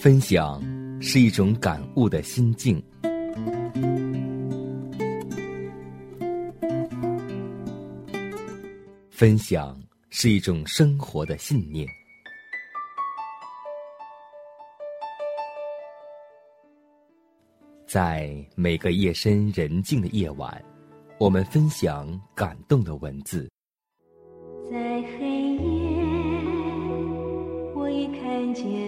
分享是一种感悟的心境，分享是一种生活的信念。在每个夜深人静的夜晚，我们分享感动的文字。在黑夜，我已看见。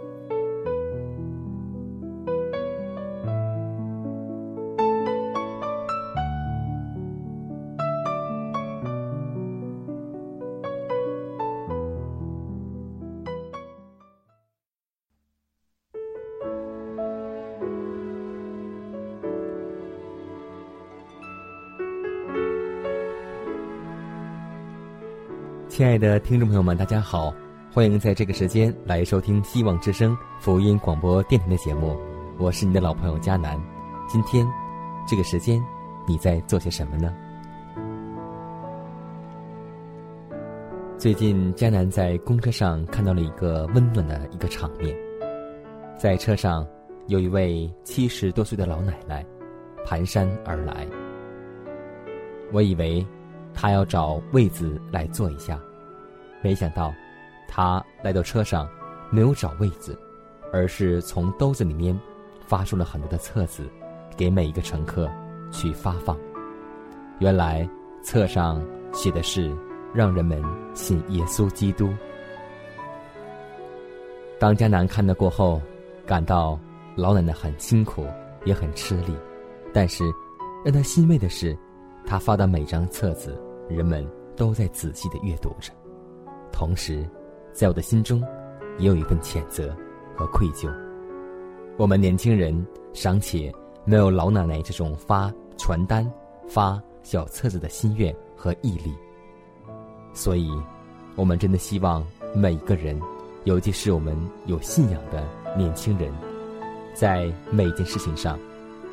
亲爱的听众朋友们，大家好，欢迎在这个时间来收听希望之声福音广播电台的节目，我是你的老朋友佳南。今天这个时间你在做些什么呢？最近佳南在公车上看到了一个温暖的一个场面，在车上有一位七十多岁的老奶奶蹒跚而来，我以为她要找位子来坐一下。没想到，他来到车上，没有找位子，而是从兜子里面发出了很多的册子，给每一个乘客去发放。原来册上写的是让人们信耶稣基督。当迦南看到过后，感到老奶奶很辛苦，也很吃力，但是让他欣慰的是，他发的每张册子，人们都在仔细的阅读着。同时，在我的心中，也有一份谴责和愧疚。我们年轻人尚且没有老奶奶这种发传单、发小册子的心愿和毅力，所以，我们真的希望每一个人，尤其是我们有信仰的年轻人，在每一件事情上，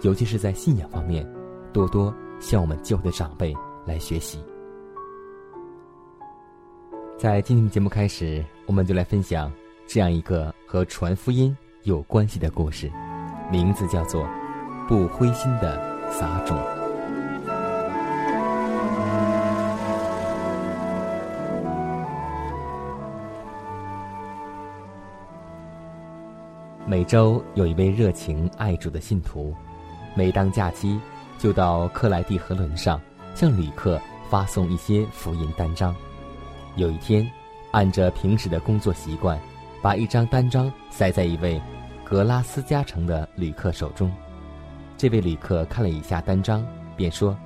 尤其是在信仰方面，多多向我们旧的长辈来学习。在今天的节目开始，我们就来分享这样一个和传福音有关系的故事，名字叫做《不灰心的撒种》。每周有一位热情爱主的信徒，每当假期就到克莱蒂河轮上向旅客发送一些福音单张。有一天，按着平时的工作习惯，把一张单张塞在一位格拉斯加城的旅客手中。这位旅客看了一下单张，便说：“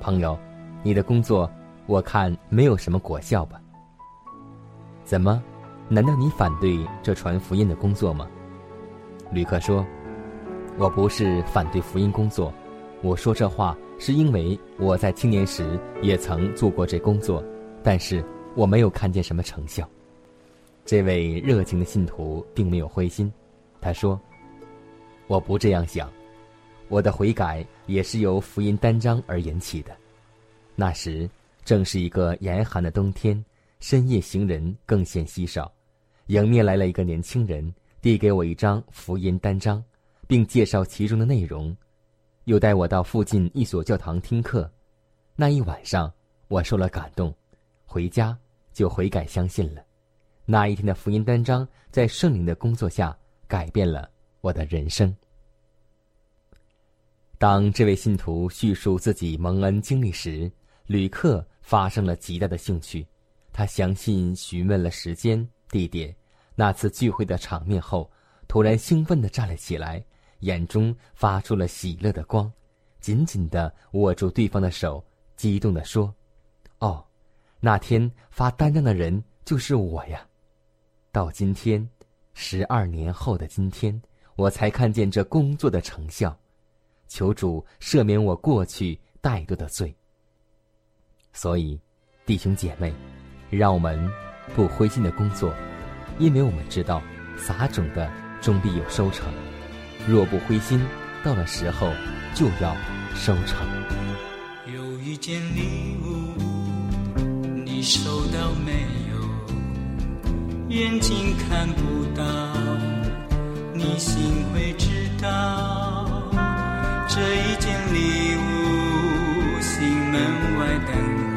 朋友，你的工作我看没有什么果效吧？怎么？难道你反对这传福音的工作吗？”旅客说：“我不是反对福音工作，我说这话是因为我在青年时也曾做过这工作。”但是我没有看见什么成效。这位热情的信徒并没有灰心，他说：“我不这样想，我的悔改也是由福音单张而引起的。那时正是一个严寒的冬天，深夜行人更显稀少。迎面来了一个年轻人，递给我一张福音单张，并介绍其中的内容，又带我到附近一所教堂听课。那一晚上，我受了感动。”回家就悔改相信了，那一天的福音单张在圣灵的工作下改变了我的人生。当这位信徒叙述自己蒙恩经历时，旅客发生了极大的兴趣。他详细询问了时间、地点、那次聚会的场面后，突然兴奋地站了起来，眼中发出了喜乐的光，紧紧地握住对方的手，激动地说：“哦。”那天发单张的人就是我呀，到今天，十二年后的今天，我才看见这工作的成效。求主赦免我过去怠惰的罪。所以，弟兄姐妹，让我们不灰心的工作，因为我们知道撒种的终必有收成。若不灰心，到了时候就要收成。有一件礼物，你收到没有？眼睛看不到，你心会知道。这一件礼物，心门外等候，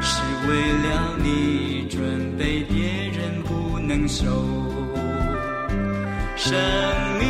是为了你准备，别人不能收。生命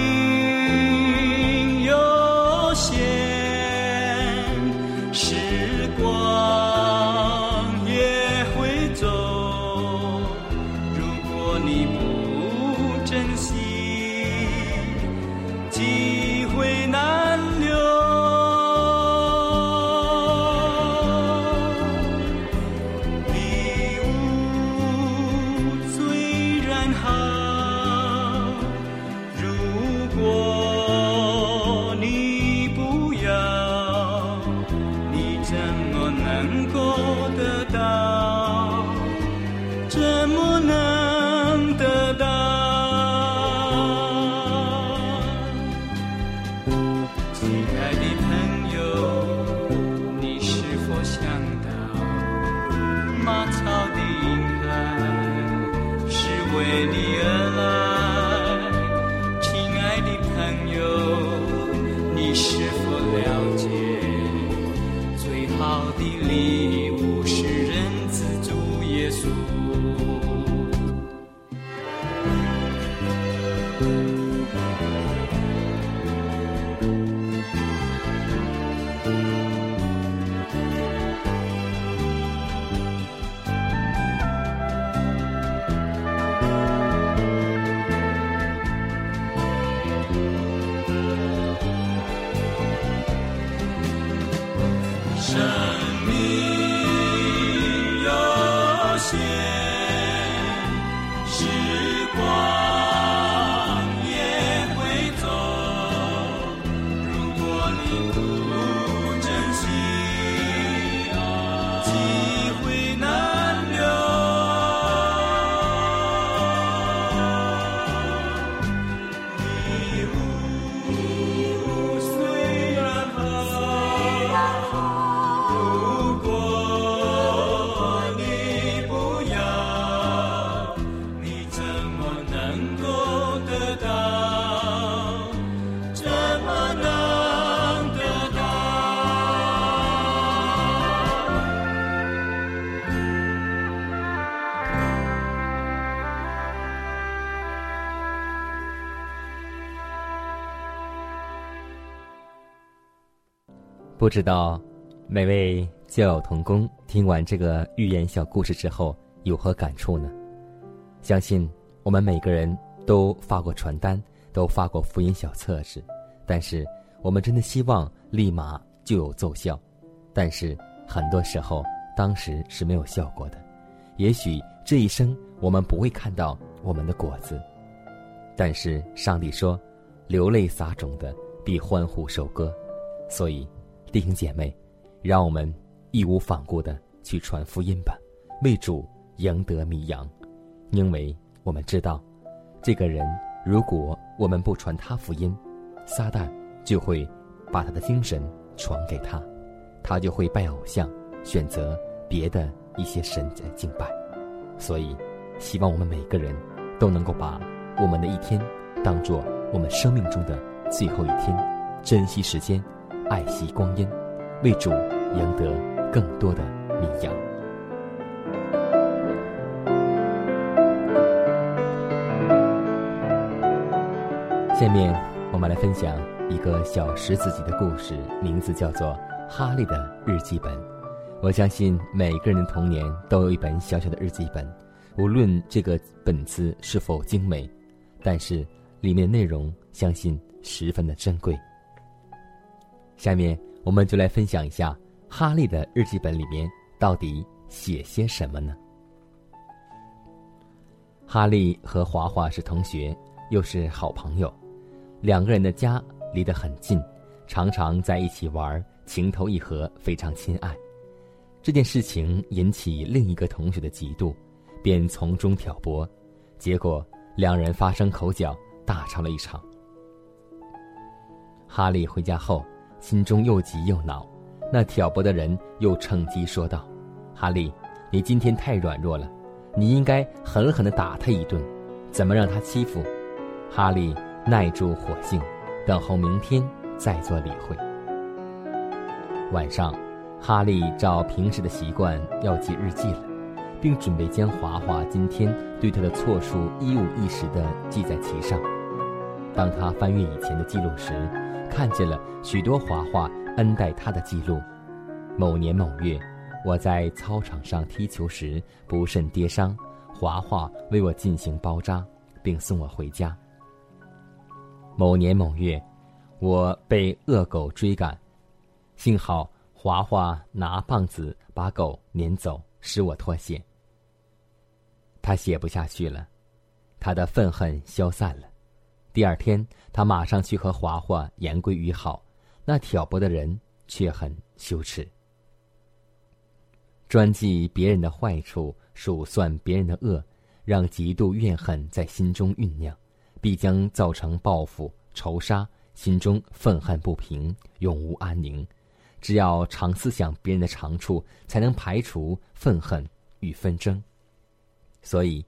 不知道每位教友同工听完这个寓言小故事之后有何感触呢？相信我们每个人都发过传单，都发过福音小册子，但是我们真的希望立马就有奏效，但是很多时候当时是没有效果的。也许这一生我们不会看到我们的果子，但是上帝说：“流泪撒种的必欢呼收割。”所以。弟兄姐妹，让我们义无反顾的去传福音吧，为主赢得迷羊。因为我们知道，这个人如果我们不传他福音，撒旦就会把他的精神传给他，他就会拜偶像，选择别的一些神在敬拜。所以，希望我们每个人都能够把我们的一天当做我们生命中的最后一天，珍惜时间。爱惜光阴，为主赢得更多的迷羊。下面我们来分享一个小十字集的故事，名字叫做《哈利的日记本》。我相信每个人的童年都有一本小小的日记本，无论这个本子是否精美，但是里面内容相信十分的珍贵。下面我们就来分享一下哈利的日记本里面到底写些什么呢？哈利和华华是同学，又是好朋友，两个人的家离得很近，常常在一起玩，情投意合，非常亲爱。这件事情引起另一个同学的嫉妒，便从中挑拨，结果两人发生口角，大吵了一场。哈利回家后，心中又急又恼。那挑拨的人又趁机说道：“哈利，你今天太软弱了，你应该狠狠地打他一顿。怎么让他欺负？”哈利耐住火性，等候明天再做理会。晚上，哈利照平时的习惯要记日记了，并准备将华华今天对他的错处一五一十地记在其上。当他翻阅以前的记录时，看见了许多华华。恩待他的记录。某年某月，我在操场上踢球时不慎跌伤，华华为我进行包扎，并送我回家。某年某月，我被恶狗追赶，幸好华华拿棒子把狗撵走，使我脱险。他写不下去了，他的愤恨消散了。第二天，他马上去和华华言归于好。那挑拨的人却很羞耻，专记别人的坏处，数算别人的恶，让极度怨恨在心中酝酿，必将造成报复仇杀，心中愤恨不平，永无安宁。只要常思想别人的长处，才能排除愤恨与纷争。所以，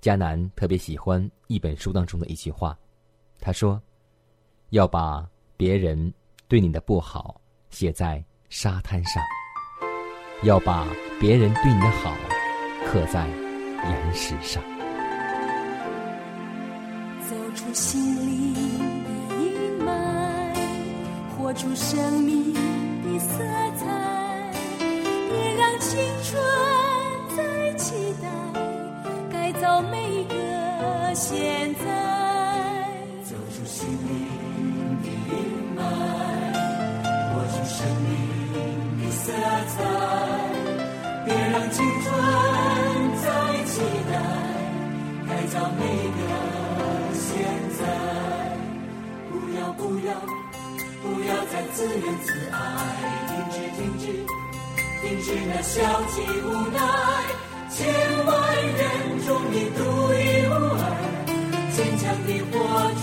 迦南特别喜欢一本书当中的一句话，他说：“要把别人。”对你的不好写在沙滩上，要把别人对你的好刻在岩石上。走出心灵的阴霾，活出生命的色彩，别让青春再期待，改造每一个现在。色彩，别让青春再期待，改造每个现在。不要不要不要再自怨自艾，停止停止停止那消极无奈。千万人中你独一无二，坚强地活出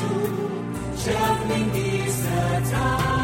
生命的色彩。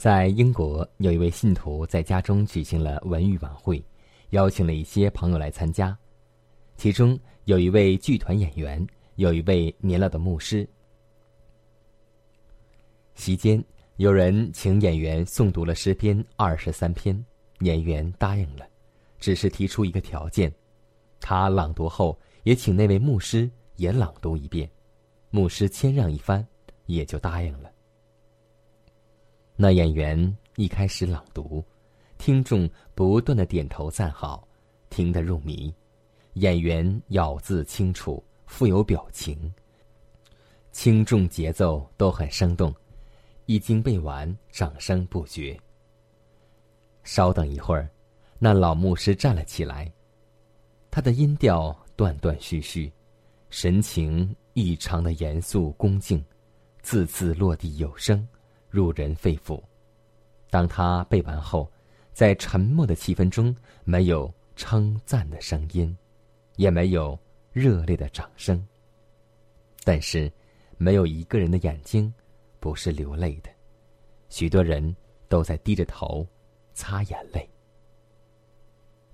在英国，有一位信徒在家中举行了文娱晚会，邀请了一些朋友来参加。其中有一位剧团演员，有一位年老的牧师。席间，有人请演员诵读了诗篇二十三篇，演员答应了，只是提出一个条件：他朗读后也请那位牧师也朗读一遍。牧师谦让一番，也就答应了。那演员一开始朗读，听众不断的点头赞好，听得入迷。演员咬字清楚，富有表情，轻重节奏都很生动。一经背完，掌声不绝。稍等一会儿，那老牧师站了起来，他的音调断断续续，神情异常的严肃恭敬，字字落地有声，入人肺腑。当他背完后，在沉默的气氛中，没有称赞的声音，也没有热烈的掌声。但是，没有一个人的眼睛。不是流泪的，许多人都在低着头擦眼泪。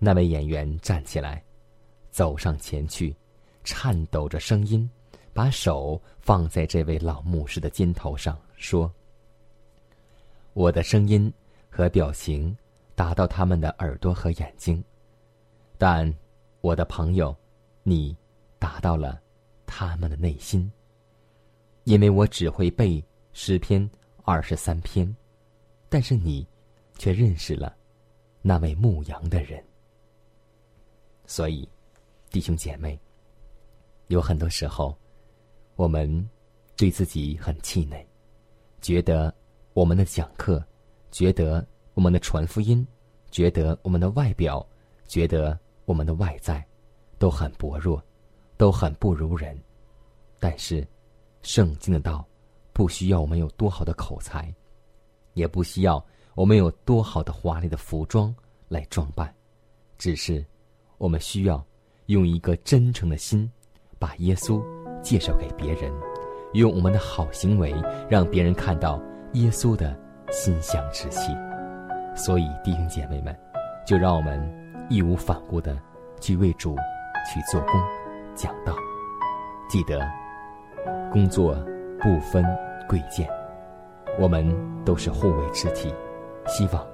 那位演员站起来，走上前去，颤抖着声音，把手放在这位老牧师的肩头上，说：“我的声音和表情达到他们的耳朵和眼睛，但我的朋友，你达到了他们的内心，因为我只会背。”诗篇二十三篇，但是你却认识了那位牧羊的人。所以，弟兄姐妹，有很多时候，我们对自己很气馁，觉得我们的讲课，觉得我们的传福音，觉得我们的外表，觉得我们的外在，都很薄弱，都很不如人。但是，圣经的道。不需要我们有多好的口才，也不需要我们有多好的华丽的服装来装扮，只是我们需要用一个真诚的心，把耶稣介绍给别人，用我们的好行为让别人看到耶稣的馨香之气。所以，弟兄姐妹们，就让我们义无反顾的去为主去做工、讲道。记得工作不分。贵贱，我们都是护卫之体。希望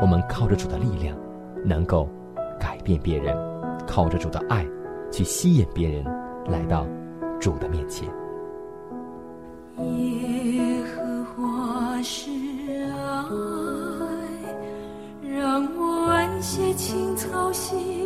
我们靠着主的力量，能够改变别人；靠着主的爱，去吸引别人来到主的面前。耶些青草细。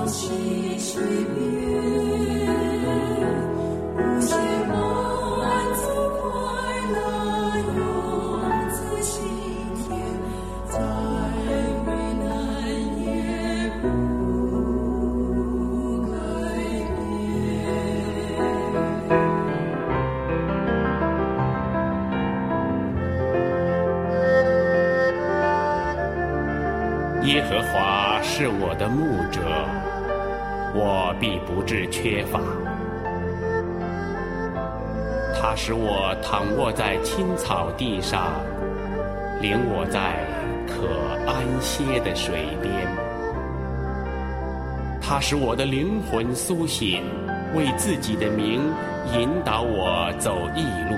潮起水边，不。必不致缺乏。他使我躺卧在青草地上，领我在可安歇的水边。他使我的灵魂苏醒，为自己的名引导我走义路。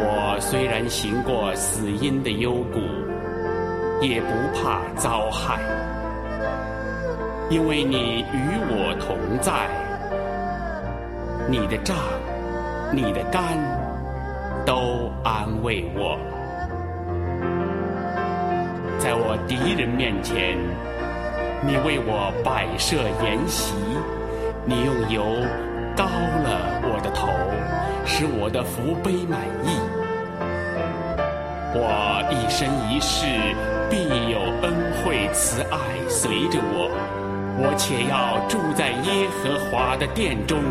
我虽然行过死荫的幽谷，也不怕遭害，因为你与我同在，你的杖、你的竿都安慰我。在我敌人面前，你为我摆设筵席，你用油膏了我的头，使我的福杯满溢。我一生一世必有恩惠慈爱随着我，我且要住在耶和华的殿中，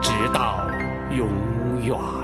直到永远。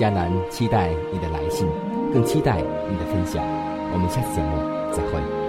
迦南期待你的来信，更期待你的分享。我们下次节目再会。